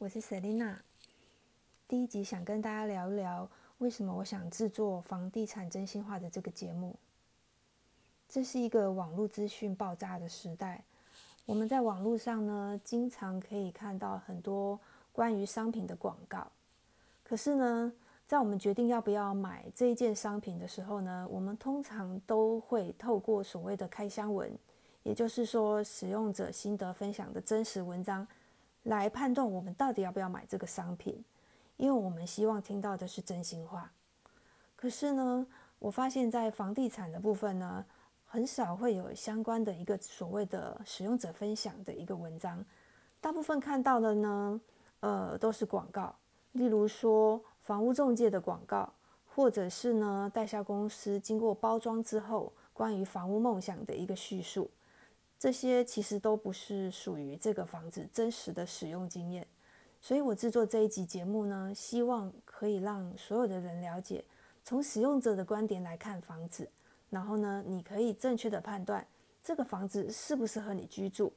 我是 Selina。第一集想跟大家聊一聊，为什么我想制作房地产真心话的这个节目。这是一个网络资讯爆炸的时代，我们在网络上呢，经常可以看到很多关于商品的广告。可是呢，在我们决定要不要买这一件商品的时候呢，我们通常都会透过所谓的开箱文。也就是说，使用者心得分享的真实文章，来判断我们到底要不要买这个商品，因为我们希望听到的是真心话。可是呢，我发现，在房地产的部分呢，很少会有相关的一个所谓的使用者分享的一个文章，大部分看到的呢，呃，都是广告，例如说房屋中介的广告，或者是呢，代销公司经过包装之后，关于房屋梦想的一个叙述。这些其实都不是属于这个房子真实的使用经验，所以我制作这一集节目呢，希望可以让所有的人了解，从使用者的观点来看房子，然后呢，你可以正确的判断这个房子适不适合你居住，